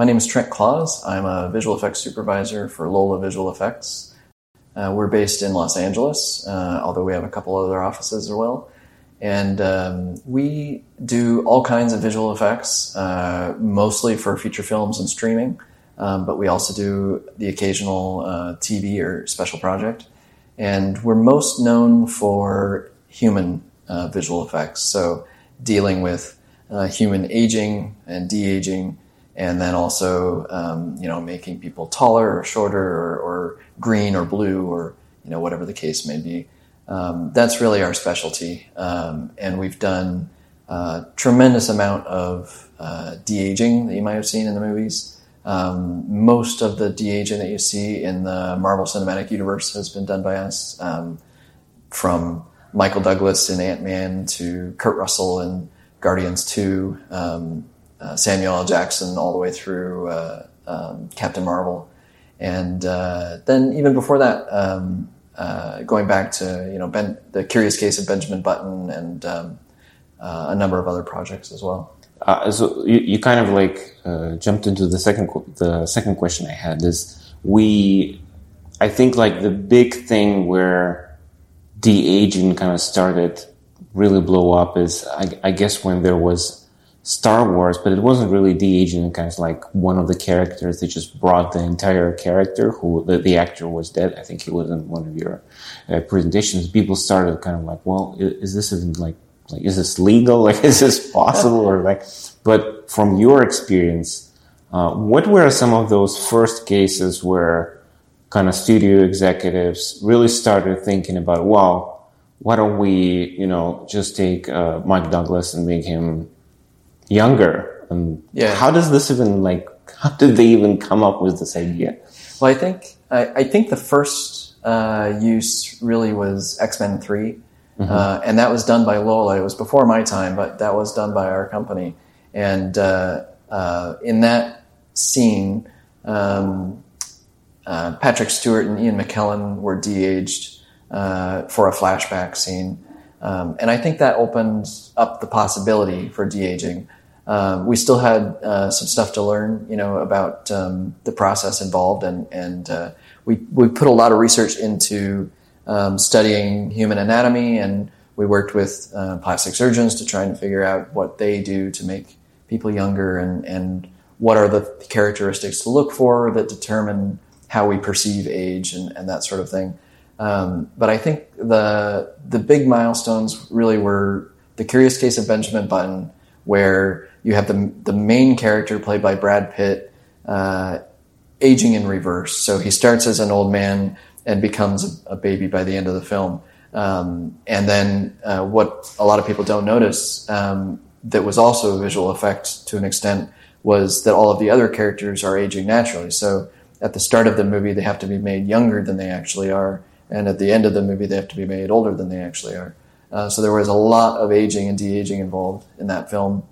My name is Trent Claus. I'm a visual effects supervisor for Lola Visual Effects. Uh, we're based in Los Angeles, uh, although we have a couple other offices as well. And um, we do all kinds of visual effects, uh, mostly for feature films and streaming, um, but we also do the occasional uh, TV or special project. And we're most known for human uh, visual effects, so dealing with uh, human aging and de aging and then also um, you know making people taller or shorter or, or, green or blue or you know whatever the case may be. Um, that's really our specialty, um, and we've done a uh, tremendous amount of uh, de aging that you might have seen in the movies. Um, most of the de aging that you see in the Marvel Cinematic Universe has been done by us, um, from Michael Douglas in Ant Man to Kurt Russell in Guardians Two. Uh, Samuel L. Jackson all the way through uh, um, Captain Marvel, and uh, then even before that, um, uh, going back to you know ben, the Curious Case of Benjamin Button and um, uh, a number of other projects as well. so you, you, kind of like jumped into the second the second question I had is we I think like the big thing where de aging kind of started really blow up is I, I guess when there was Star Wars, but it wasn't really de aging. Kind of like one of the characters. They just brought the entire character, who the, the actor was dead. I think he was in one of your uh, presentations. People started kind of like, well, is, this even like like is this legal? Like, is this possible? or like, but from your experience, uh, what were some of those first cases where kind of studio executives really started thinking about, well, why don't we, you know, just take uh, Mike Douglas and make him younger. And yeah. how does this even like? How did they even come up with this idea? Well, I think I, I think the first uh, use really was X Men 3 mm-hmm. uh, and that was done by Lola. It was before my time, but that was done by our company. And uh, uh in that scene, um, uh, Patrick Stewart and Ian McKellen were de-aged uh, for a flashback scene. Um, and I think that opened up the possibility for de aging. Um, we still had uh, some stuff to learn, you know, about um, the process involved, and and uh, we we put a lot of research into um, studying human anatomy, and we worked with uh, plastic surgeons to try and figure out what they do to make people younger, and and what are the characteristics to look for that determine how we perceive age and, and that sort of thing. Um, but I think the the big milestones really were the Curious Case of Benjamin Button, where you have the the main character played by Brad Pitt uh, aging in reverse. So he starts as an old man and becomes a, baby by the end of the film. Um, and then uh, what a lot of people don't notice um, that was also a visual effect to an extent was that all of the other characters are aging naturally. So at the start of the movie, they have to be made younger than they actually are, and at the end of the movie, they have to be made older than they actually are. Uh, so there was a lot of aging and de aging involved in that film.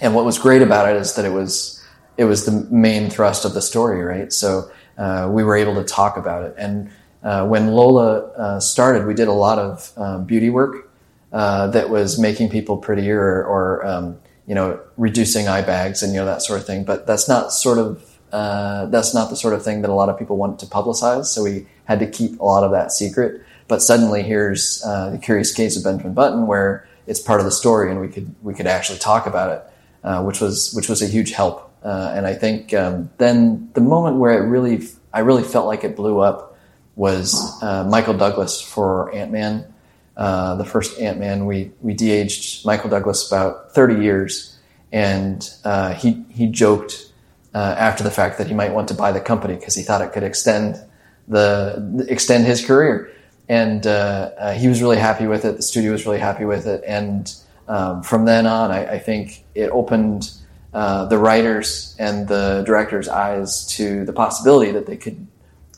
And what was great about it is that it was it was the main thrust of the story, right? So uh, we were able to talk about it. And uh, when Lola uh, started, we did a lot of um, beauty work uh, that was making people prettier or, or um, you know reducing eye bags and you know that sort of thing. But that's not sort of uh, that's not the sort of thing that a lot of people want to publicize. So we had to keep a lot of that secret. But suddenly, here's uh, the curious case of Benjamin Button, where it's part of the story, and we could we could actually talk about it. Uh, which was which was a huge help. Uh, and I think um, then the moment where it really I really felt like it blew up was uh, Michael Douglas for Ant Man. Uh, the first Ant Man, we we de-aged Michael Douglas about 30 years, and uh, he he joked after the fact that he might want to buy the company because he thought it could extend the extend his career and uh, uh, he was really happy with it. The studio was really happy with it, and um, from then on, I, I think it opened uh, the writers and the directors' eyes to the possibility that they could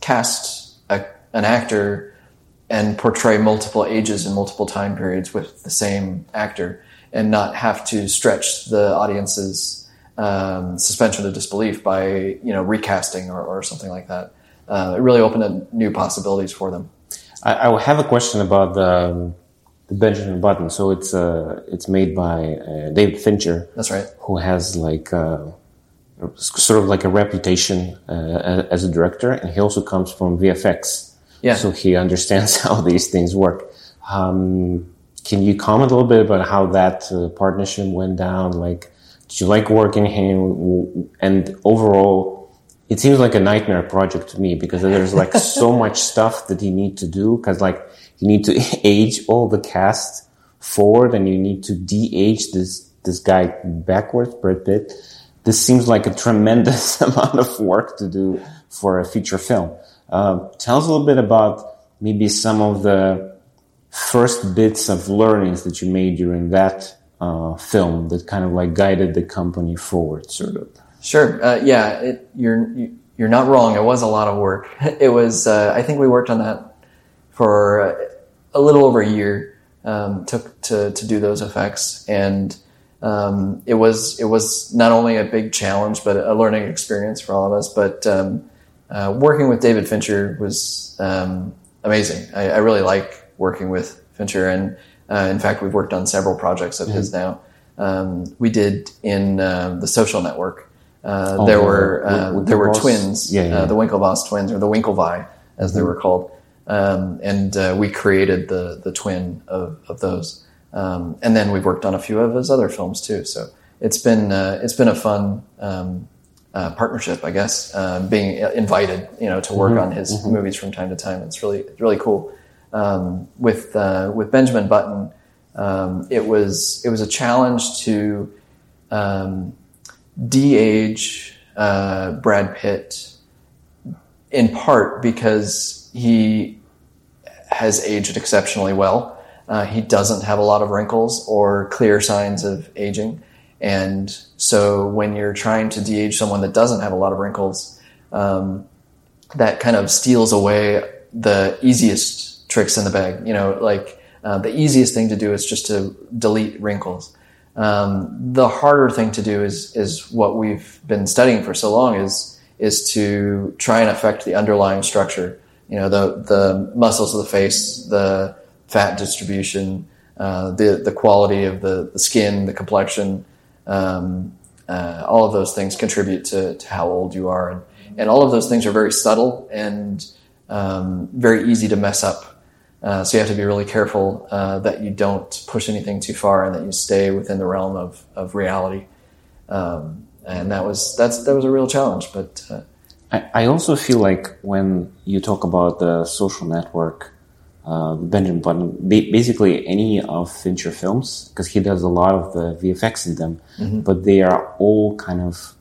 cast a, an actor and portray multiple ages and multiple time periods with the same actor and not have to stretch the audience's um, suspension of disbelief by you know recasting or, or something like that. Uh, it really opened up new possibilities for them. I, I have a question about the um, the Benjamin Button. So it's uh, it's made by uh, David Fincher. That's right. Who has like uh, sort of like a reputation uh, as a director, and he also comes from VFX. Yeah. So he understands how these things work. Um, can you comment a little bit about how that uh, partnership went down? Like, did you like working him? And overall, it seems like a nightmare project to me because there's like so much stuff that you need to do. Because like you need to age all the cast forward, and you need to de-age this this guy backwards, Brad Pitt. This seems like a tremendous amount of work to do for a feature film. Uh, tell us a little bit about maybe some of the first bits of learnings that you made during that uh, film that kind of like guided the company forward, sort of. Sure. Uh, yeah, it, you're you're not wrong. It was a lot of work. It was. Uh, I think we worked on that for a little over a year. Um, took to to do those effects, and um, it was it was not only a big challenge, but a learning experience for all of us. But um, uh, working with David Fincher was um, amazing. I, I, really like working with Fincher, and uh, in fact, we've worked on several projects of mm-hmm. his now. Um, we did in uh, the Social Network. Uh, oh, there were uh, there were twins, yeah, yeah. Uh, the Winklevoss twins, or the Winklevi, as mm-hmm. they were called, um, and we created the the twin of, of those. Um, and then we've worked on a few of his other films too. So it's been uh, it's been a fun um, uh, partnership, I guess. Uh, being invited, you know, to work mm-hmm. on his mm-hmm. movies from time to time. It's really really cool. Um, with uh, with Benjamin Button, um, it was it was a challenge to um, de-age uh, Brad Pitt in part because he has aged exceptionally well uh, he doesn't have a lot of wrinkles or clear signs of aging. And so when you're trying to de-age someone that doesn't have a lot of wrinkles, um, that kind of steals away the easiest tricks in the bag. You know, like uh, the easiest thing to do is just to delete wrinkles. Um, the harder thing to do is is what we've been studying for so long is is to try and affect the underlying structure. You know, the the muscles of the face, the fat distribution, uh, the the quality of the, the skin, the complexion, um, uh, all of those things contribute to, to how old you are, and and all of those things are very subtle and um, very easy to mess up. Uh, so you have to be really careful uh, that you don't push anything too far and that you stay within the realm of, of reality. Um, and that was that's that was a real challenge. But uh, I, I also feel like when you talk about the social network uh, Benjamin Button, basically any of Fincher films, because he does a lot of the VFX in them, mm-hmm. but they are all kind of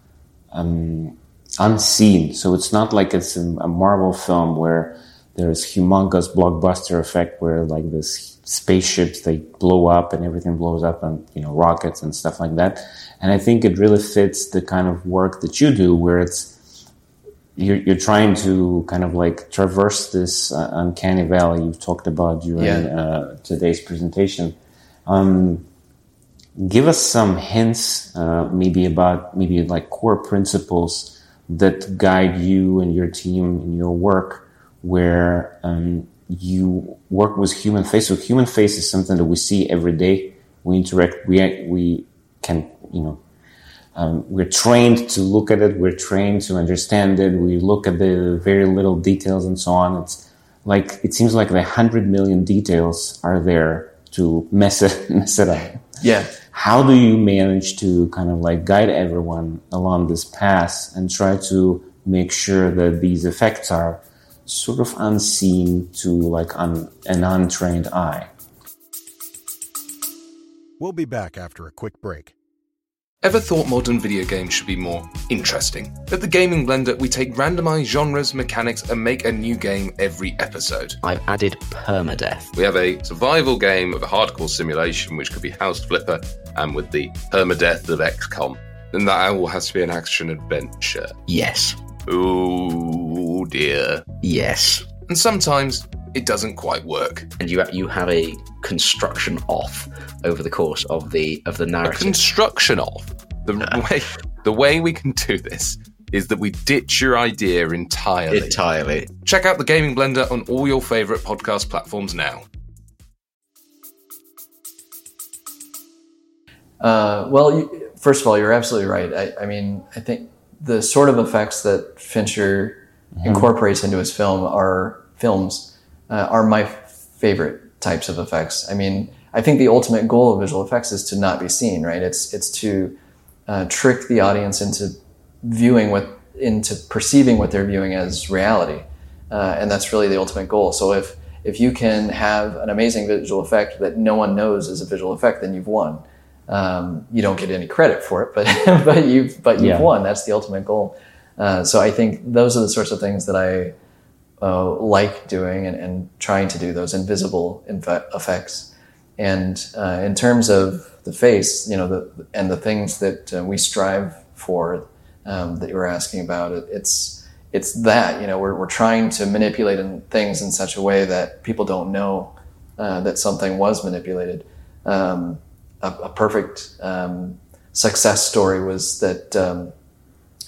um, unseen. So it's not like it's a Marvel film where there's humongous blockbuster effect where like this spaceships they blow up and everything blows up and you know rockets and stuff like that. And I think it really fits the kind of work that you do, where it's you're, you're trying to kind of like traverse this uh, uncanny valley you've talked about during yeah. uh, today's presentation. Um, give us some hints, uh, maybe about maybe like core principles that guide you and your team in your work, where um, you work with human face. So human face is something that we see every day. We interact. We we can you know um, we're trained to look at it. We're trained to understand it. We look at the very little details and so on. It's like it seems like the hundred million details are there to mess it mess it up. Yeah. How do you manage to kind of like guide everyone along this path and try to make sure that these effects are sort of unseen to like un, an untrained eye? We'll be back after a quick break. Ever thought modern video games should be more interesting? At the Gaming Blender, we take randomized genres, mechanics, and make a new game every episode. I've added permadeath. We have a survival game of a hardcore simulation, which could be House Flipper, and with the permadeath of XCOM. Then that all has to be an action adventure. Yes. Oh dear. Yes. And sometimes it doesn't quite work. And you you have a construction off over the course of the of the narrative. A construction off. The way the way we can do this is that we ditch your idea entirely. Entirely. Check out the Gaming Blender on all your favorite podcast platforms now. Uh, well, you, first of all, you're absolutely right. I, I, mean, I think the sort of effects that Fincher incorporates into his film are films uh, are my favorite types of effects. I mean, I think the ultimate goal of visual effects is to not be seen, right? It's it's to uh, trick the audience into viewing what into perceiving what they're viewing as reality, uh, and that's really the ultimate goal. So if if you can have an amazing visual effect that no one knows is a visual effect, then you've won. Um, you don't get any credit for it, but but you've but you've Yeah. won. That's the ultimate goal. Uh, so I think those are the sorts of things that I uh, like doing and, and trying to do those invisible effects. And uh, in terms of the face, you know, the, and the things that uh, we strive for um, that you were asking about, it, it's it's that you know we're we're trying to manipulate in things in such a way that people don't know uh, that something was manipulated. Um, a, a perfect um, success story was that um,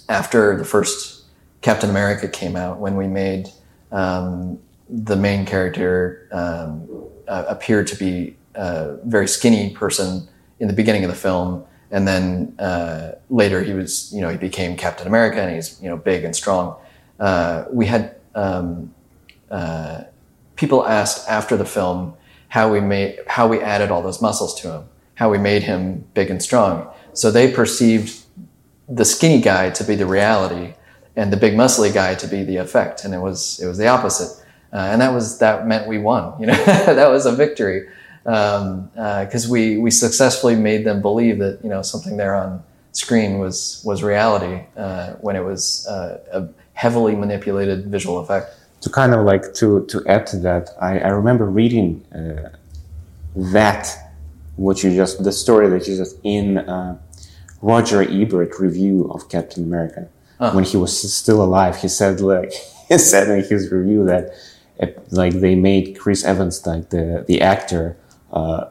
after the first Captain America came out, when we made um, the main character uh, appear to be a very skinny person in the beginning of the film, and then uh, later he was, you know, he became Captain America, and he's, you know, big and strong. Uh, we had um, uh, people asked after the film how we made how we added all those muscles to him, how we made him big and strong. So they perceived the skinny guy to be the reality and the big muscly guy to be the effect. And it was it was the opposite. Uh, and that was that meant we won you know that was a victory. Because we we successfully made them believe that you know something there on screen was was reality uh, when it was uh, a heavily manipulated visual effect. To kind of like to to add to that, I, I remember reading uh, that what you just the story that you just in uh, Roger Ebert review of Captain America when he was still alive. He said like he said in his review that like they made Chris Evans like the the actor. Uh,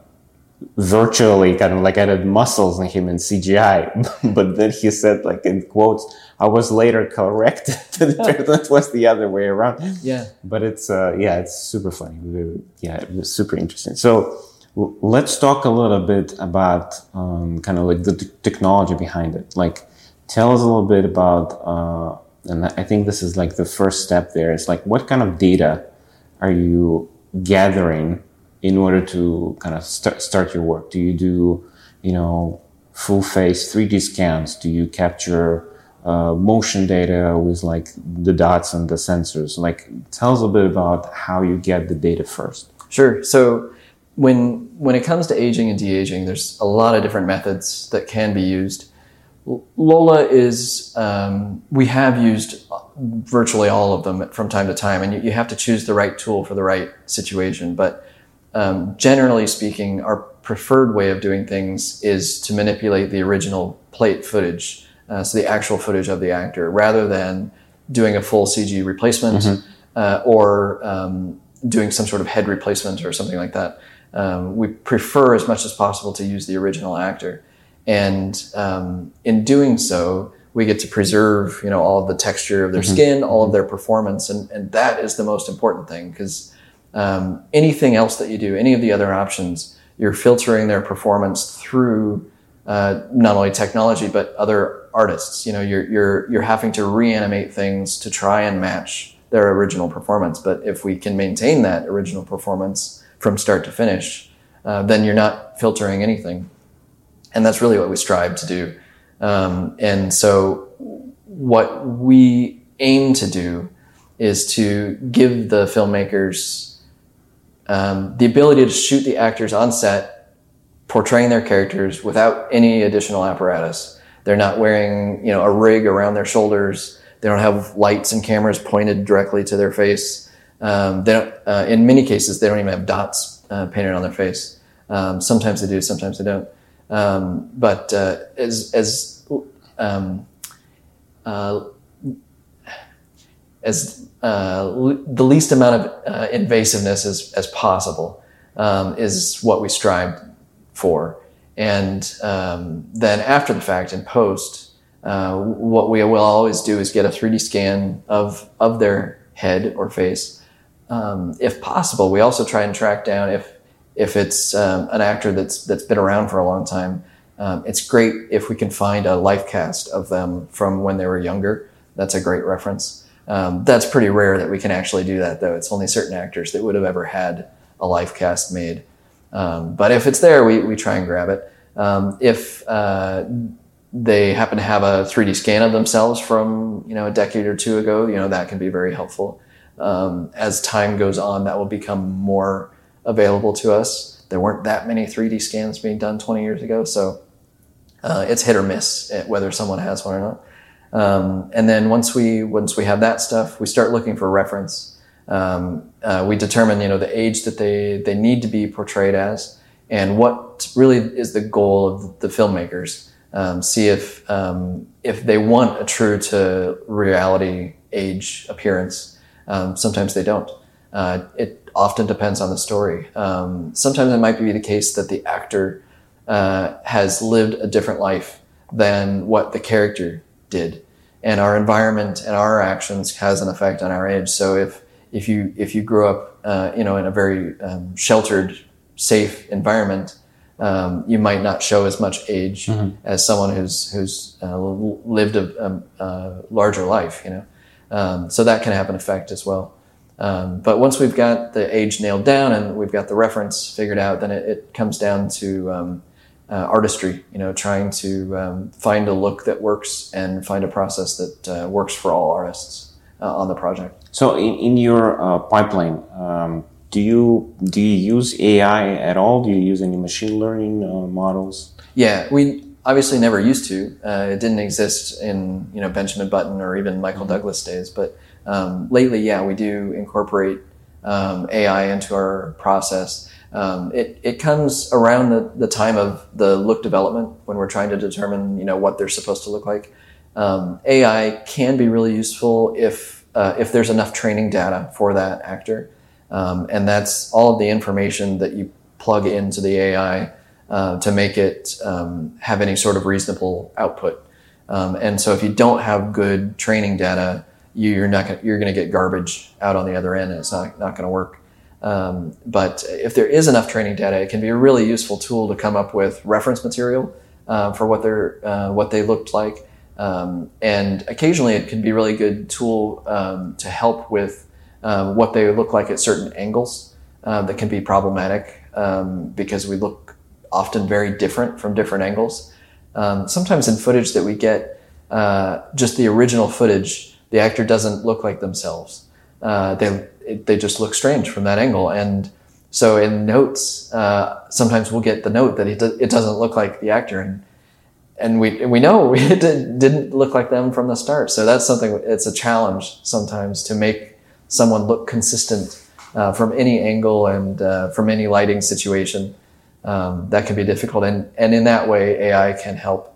virtually kind of like added muscles in him in CGI. but then he said, like in quotes, I was later corrected the that was the other way around. yeah But it's uh, yeah, it's super funny. Yeah, it was super interesting. So let's talk a little bit about um, kind of like the t- technology behind it. Like, tell us a little bit about, uh, and I think this is like the first step there. It's like what kind of data are you gathering in order to kind of start start your work? Do you do, you know, full face 3D scans? Do you capture uh, motion data with like the dots and the sensors? Like, tell us a bit about how you get the data first. Sure. So when when it comes to aging and de-aging, there's a lot of different methods that can be used. Lola is um, we have used virtually all of them from time to time, and you, you have to choose the right tool for the right situation. But um, generally speaking, our preferred way of doing things is to manipulate the original plate footage, uh, so the actual footage of the actor, rather than doing a full CG replacement uh, or um, doing some sort of head replacement or something like that. Um, we prefer as much as possible to use the original actor, and um, in doing so, we get to preserve, you know, all of the texture of their skin, all of their performance, and, and that is the most important thing because um, anything else that you do, any of the other options, you're filtering their performance through uh, not only technology but other artists. You know, you're you're you're having to reanimate things to try and match their original performance. But if we can maintain that original performance from start to finish, uh, then you're not filtering anything, and that's really what we strive to do. Um, and so, what we aim to do is to give the filmmakers um, the ability to shoot the actors on set, portraying their characters without any additional apparatus. They're not wearing, you know, a rig around their shoulders. They don't have lights and cameras pointed directly to their face. Um, they. Uh, in many cases, they don't even have dots uh, painted on their face. Um, sometimes they do, sometimes they don't. Um, but uh, as as um, uh, as uh, the least amount of uh, invasiveness as, as possible um, is what we strive for. And um, then after the fact, in post, what we will always do is get a 3D scan of, of their head or face. Um, if possible, we also try and track down if if it's um, an actor that's that's been around for a long time, Um, it's great if we can find a life cast of them from when they were younger. That's a great reference. Um, that's pretty rare that we can actually do that, though. It's only certain actors that would have ever had a life cast made. Um, but if it's there, we, we try and grab it. Um, if uh, they happen to have a 3D scan of themselves from you know a decade or two ago, you know that can be very helpful. Um, as time goes on, that will become more available to us. There weren't that many 3D scans being done 20 years ago, so uh, it's hit or miss whether someone has one or not. Um, and then once we once we have that stuff, we start looking for reference. Um, uh, we determine you know the age that they they need to be portrayed as, and what really is the goal of the filmmakers. Um, see if um, if they want a true to reality age appearance. Um, sometimes they don't. Uh, it often depends on the story. Um, sometimes it might be the case that the actor uh, has lived a different life than what the character did, and our environment and our actions has an effect on our age. So if if you if you grew up, uh, you know, in a very um, sheltered, safe environment, um, you might not show as much age mm-hmm. as someone who's who's uh, lived a, a, a, larger life. You know, um, so that can have an effect as well. Um, but once we've got the age nailed down and we've got the reference figured out, then it, it comes down to um, uh, artistry. You know, trying to um, find a look that works and find a process that uh, works for all artists uh, on the project. So, in, in your uh, pipeline, um, do you do you use AI at all? Do you use any machine learning uh, models? Yeah, we obviously never used to. Uh, it didn't exist in you know Benjamin Button or even Michael mm-hmm. Douglas days, but um, lately, yeah, we do incorporate um, AI into our process. Um, it, it comes around the, the time of the look development when we're trying to determine you know what they're supposed to look like. Um, AI can be really useful if uh, if there's enough training data for that actor, um, and that's all of the information that you plug into the AI uh, to make it um, have any sort of reasonable output. Um, and so if you don't have good training data, you're not gonna, you're going to get garbage out on the other end, and it's not not going to work. Um, but if there is enough training data, it can be a really useful tool to come up with reference material uh, for what they're uh, what they looked like, um, and occasionally it can be a really good tool um, to help with um, what they look like at certain angles uh, that can be problematic um, because we look often very different from different angles. Um, sometimes in footage that we get, uh, just the original footage the actor doesn't look like themselves. Uh, they they just look strange from that angle. And so in notes, uh, sometimes we'll get the note that it, do, it doesn't look like the actor, and and we we know it didn't look like them from the start. So that's something. It's a challenge sometimes to make someone look consistent uh, from any angle and uh, from any lighting situation. Um, that can be difficult, and and in that way, AI can help.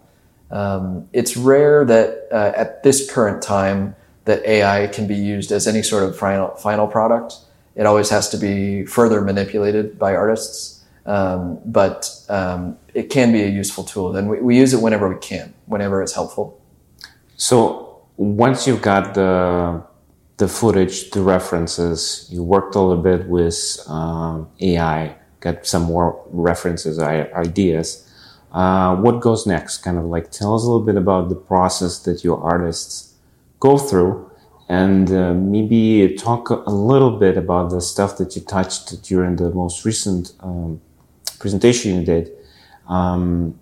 Um, it's rare that uh, at this current time that AI can be used as any sort of final, final product. It always has to be further manipulated by artists, um, but um, it can be a useful tool. And we, we use it whenever we can, whenever it's helpful. So once you've got the the footage, the references, you worked a little bit with um, AI, got some more references, ideas. Uh, what goes next? Kind of like tell us a little bit about the process that your artists go through and uh, maybe talk a little bit about the stuff that you touched during the most recent um, presentation you did. Um,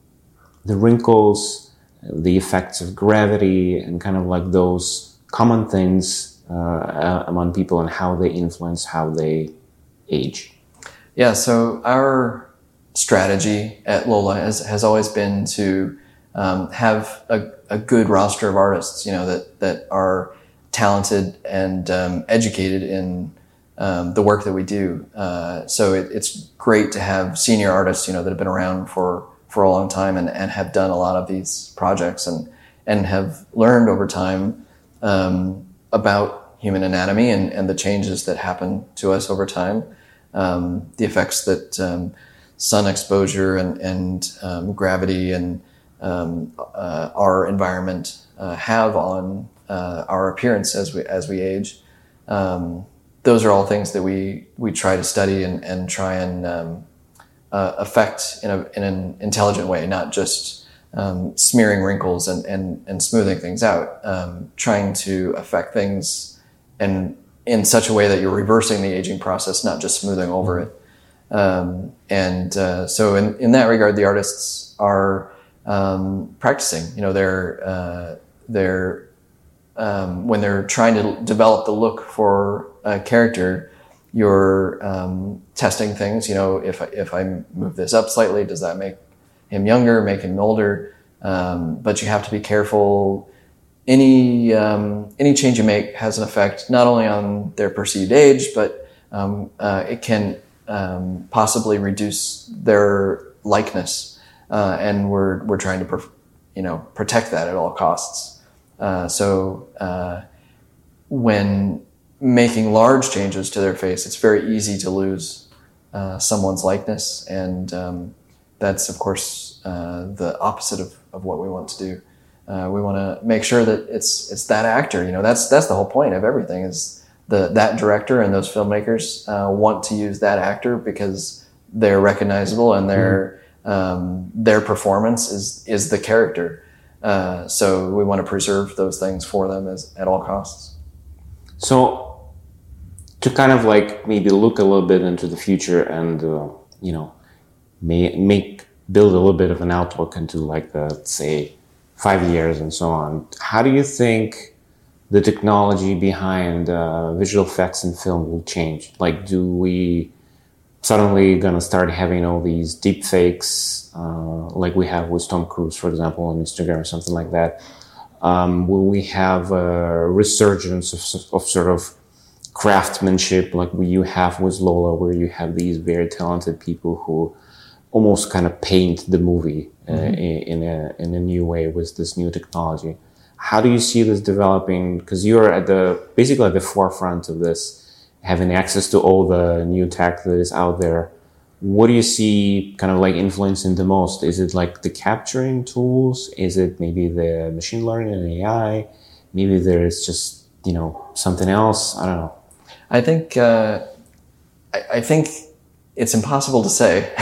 the wrinkles, the effects of gravity, and kind of like those common things uh, among people and how they influence how they age. Yeah, so our strategy at Lola has, has always been to um, have a, a, good roster of artists, you know, that, that are talented and um, educated in um, the work that we do. Uh, so it, it's great to have senior artists, you know, that have been around for, for a long time and, and have done a lot of these projects and, and have learned over time um, about human anatomy and, and the changes that happen to us over time, um, the effects that um, sun exposure and, and gravity and um, uh, our environment uh, have on uh, our appearance as we as we age. Um, those are all things that we we try to study and, and try and um, uh, affect in, a, in an intelligent way, not just um, smearing wrinkles and, and, and smoothing things out, um, trying to affect things and in such a way that you're reversing the aging process, not just smoothing over it. Um, and uh, so, in, in that regard, the artists are um, practicing. You know, they're uh, they're um, when they're trying to develop the look for a character, you're um, testing things. You know, if if I move this up slightly, does that make him younger, make him older? Um, but you have to be careful. Any um, any change you make has an effect not only on their perceived age, but um, uh, it can um, possibly reduce their likeness, uh, and we're we're trying to you know protect that at all costs. Uh, so uh, when making large changes to their face, it's very easy to lose uh, someone's likeness, and um, that's of course uh, the opposite of, of what we want to do. Uh, we want to make sure that it's it's that actor. You know, that's that's the whole point of everything. Is the that director and those filmmakers uh, want to use that actor because they're recognizable and their mm-hmm. um, their performance is is the character. Uh, so we want to preserve those things for them as, at all costs. So to kind of like maybe look a little bit into the future and uh, you know may, make build a little bit of an outlook into like the say five years and so on. How do you think the technology behind uh, visual effects in film will change? Like, do we suddenly gonna start having all these deep fakes uh, like we have with Tom Cruise, for example, on Instagram or something like that? Um, will we have a resurgence of, of sort of craftsmanship like we you have with Lola, where you have these very talented people who almost kind of paint the movie uh, mm-hmm. in, in, a, in a new way with this new technology? How do you see this developing? Because you're at the basically at the forefront of this, having access to all the new tech that is out there. What do you see kind of like influencing the most? Is it like the capturing tools? Is it maybe the machine learning and AI? Maybe there's just you know something else. I don't know. I think uh, I, I, think it's impossible to say.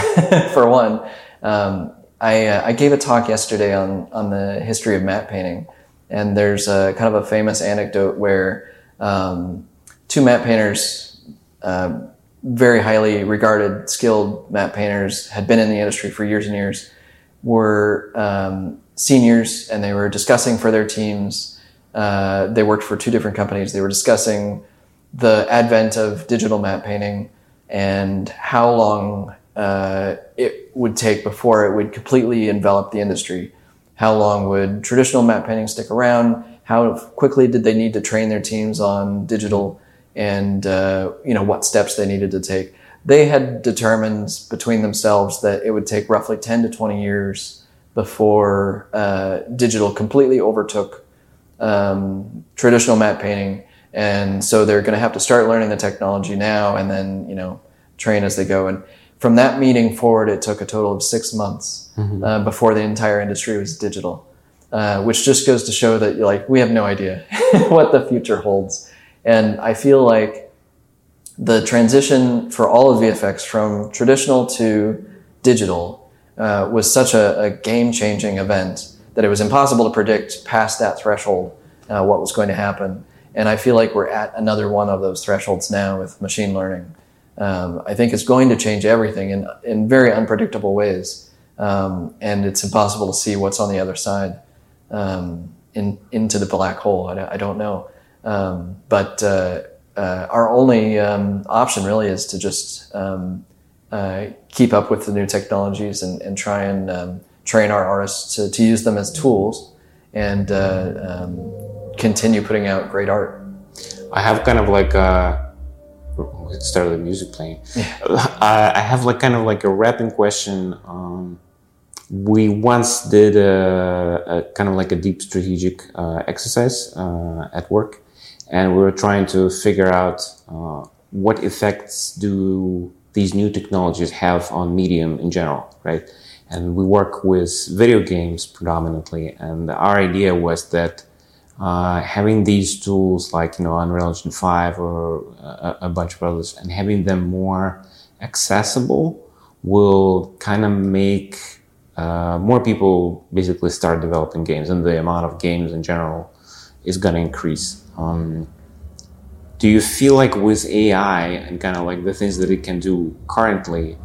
for one, um, I, uh, I gave a talk yesterday on on the history of matte painting, and there's a kind of a famous anecdote where um, two matte painters, uh, very highly regarded, skilled matte painters, had been in the industry for years and years, were um, seniors, and they were discussing for their teams. Uh, they worked for two different companies. They were discussing the advent of digital matte painting and how long uh, it would take before it would completely envelop the industry. How long would traditional matte painting stick around? How quickly did they need to train their teams on digital? And uh, you know what steps they needed to take. They had determined between themselves that it would take roughly 10 to 20 years before uh, digital completely overtook um, traditional matte painting. And so they're going to have to start learning the technology now, and then you know train as they go. And from that meeting forward, it took a total of six months mm-hmm. uh, before the entire industry was digital, uh, which just goes to show that you're like we have no idea what the future holds. And I feel like the transition for all of VFX from traditional to digital uh, was such a, a game changing event that it was impossible to predict past that threshold uh, what was going to happen. And I feel like we're at another one of those thresholds now with machine learning um, I think it's going to change everything in, in very unpredictable ways. Um, and it's impossible to see what's on the other side um, in, into the black hole. I, I don't know. Um, but uh, uh, our only um, option really is to just um, uh, keep up with the new technologies and, and try and train our artists to, to use them as tools and uh, continue putting out great art. I have kind of like a started the music playing. Yeah. I, I have like kind of like a wrapping question. Um, we once did a, a, kind of like a deep strategic uh, exercise uh, at work, and we were trying to figure out uh, what effects do these new technologies have on medium in general, right? And we work with video games predominantly, and our idea was that uh, having these tools like you know Unreal Engine 5 or a, a, bunch of others and having them more accessible will kind of make uh, more people basically start developing games, and the amount of games in general is going to increase. Um, do you feel like with AI and kind of like the things that it can do currently,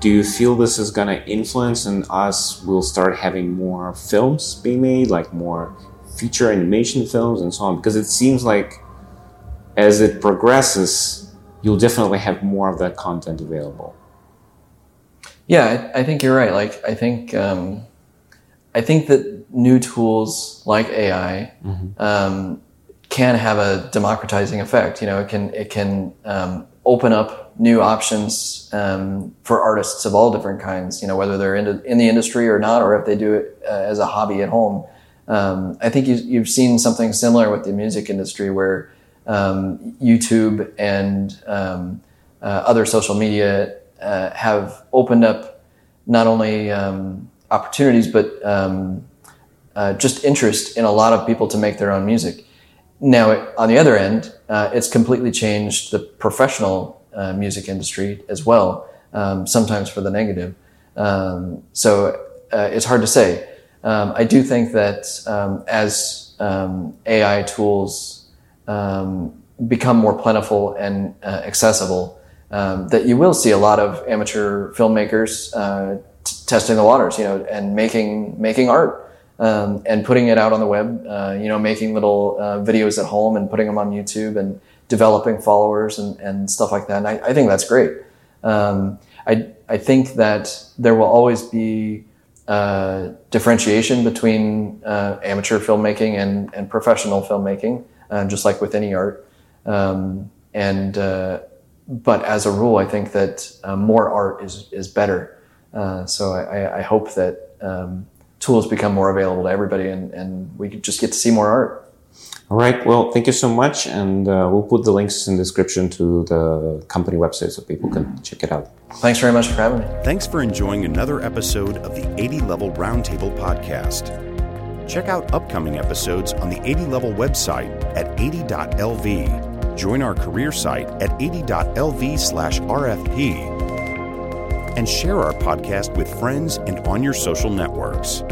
do you feel this is going to influence and us will start having more films being made, like more feature animation films and so on? Because it seems like as it progresses, you'll definitely have more of that content available. Yeah, I, I think you're right. Like, I think, um, I think that new tools like AI um, can have a democratizing effect. You know, it can it can um, open up new options um, for artists of all different kinds. You know, whether they're in, in the industry or not, or if they do it uh, as a hobby at home. Um, I think you, you've seen something similar with the music industry, where um, YouTube and um, uh, other social media uh, have opened up not only um, opportunities but um, uh, just interest in a lot of people to make their own music. Now, on the other end, uh, it's completely changed the professional uh, music industry as well, um, sometimes for the negative. So uh, it's hard to say. Um, I do think that um, as um, AI tools um, become more plentiful and uh, accessible, um, that you will see a lot of amateur filmmakers uh, t- testing the waters, you know, and making making art um, and putting it out on the web. Uh, you know, making little uh, videos at home and putting them on YouTube and developing followers and, and stuff like that. And I, I think that's great. I I think that there will always be uh, differentiation between uh, amateur filmmaking and, and professional filmmaking, uh, just like with any art. Um, and uh, but as a rule, I think that uh, more art is is better. Uh, so I, I hope that um, tools become more available to everybody, and, and we just get to see more art. All right. Well, thank you so much, and uh, we'll put the links in the description to the company website so people can check it out. Thanks very much for having me. Thanks for enjoying another episode of the 80 Level Roundtable podcast. Check out upcoming episodes on the 80 Level website at 80.lv. Join our career site at 80.lv slash RFP. And share our podcast with friends and on your social networks.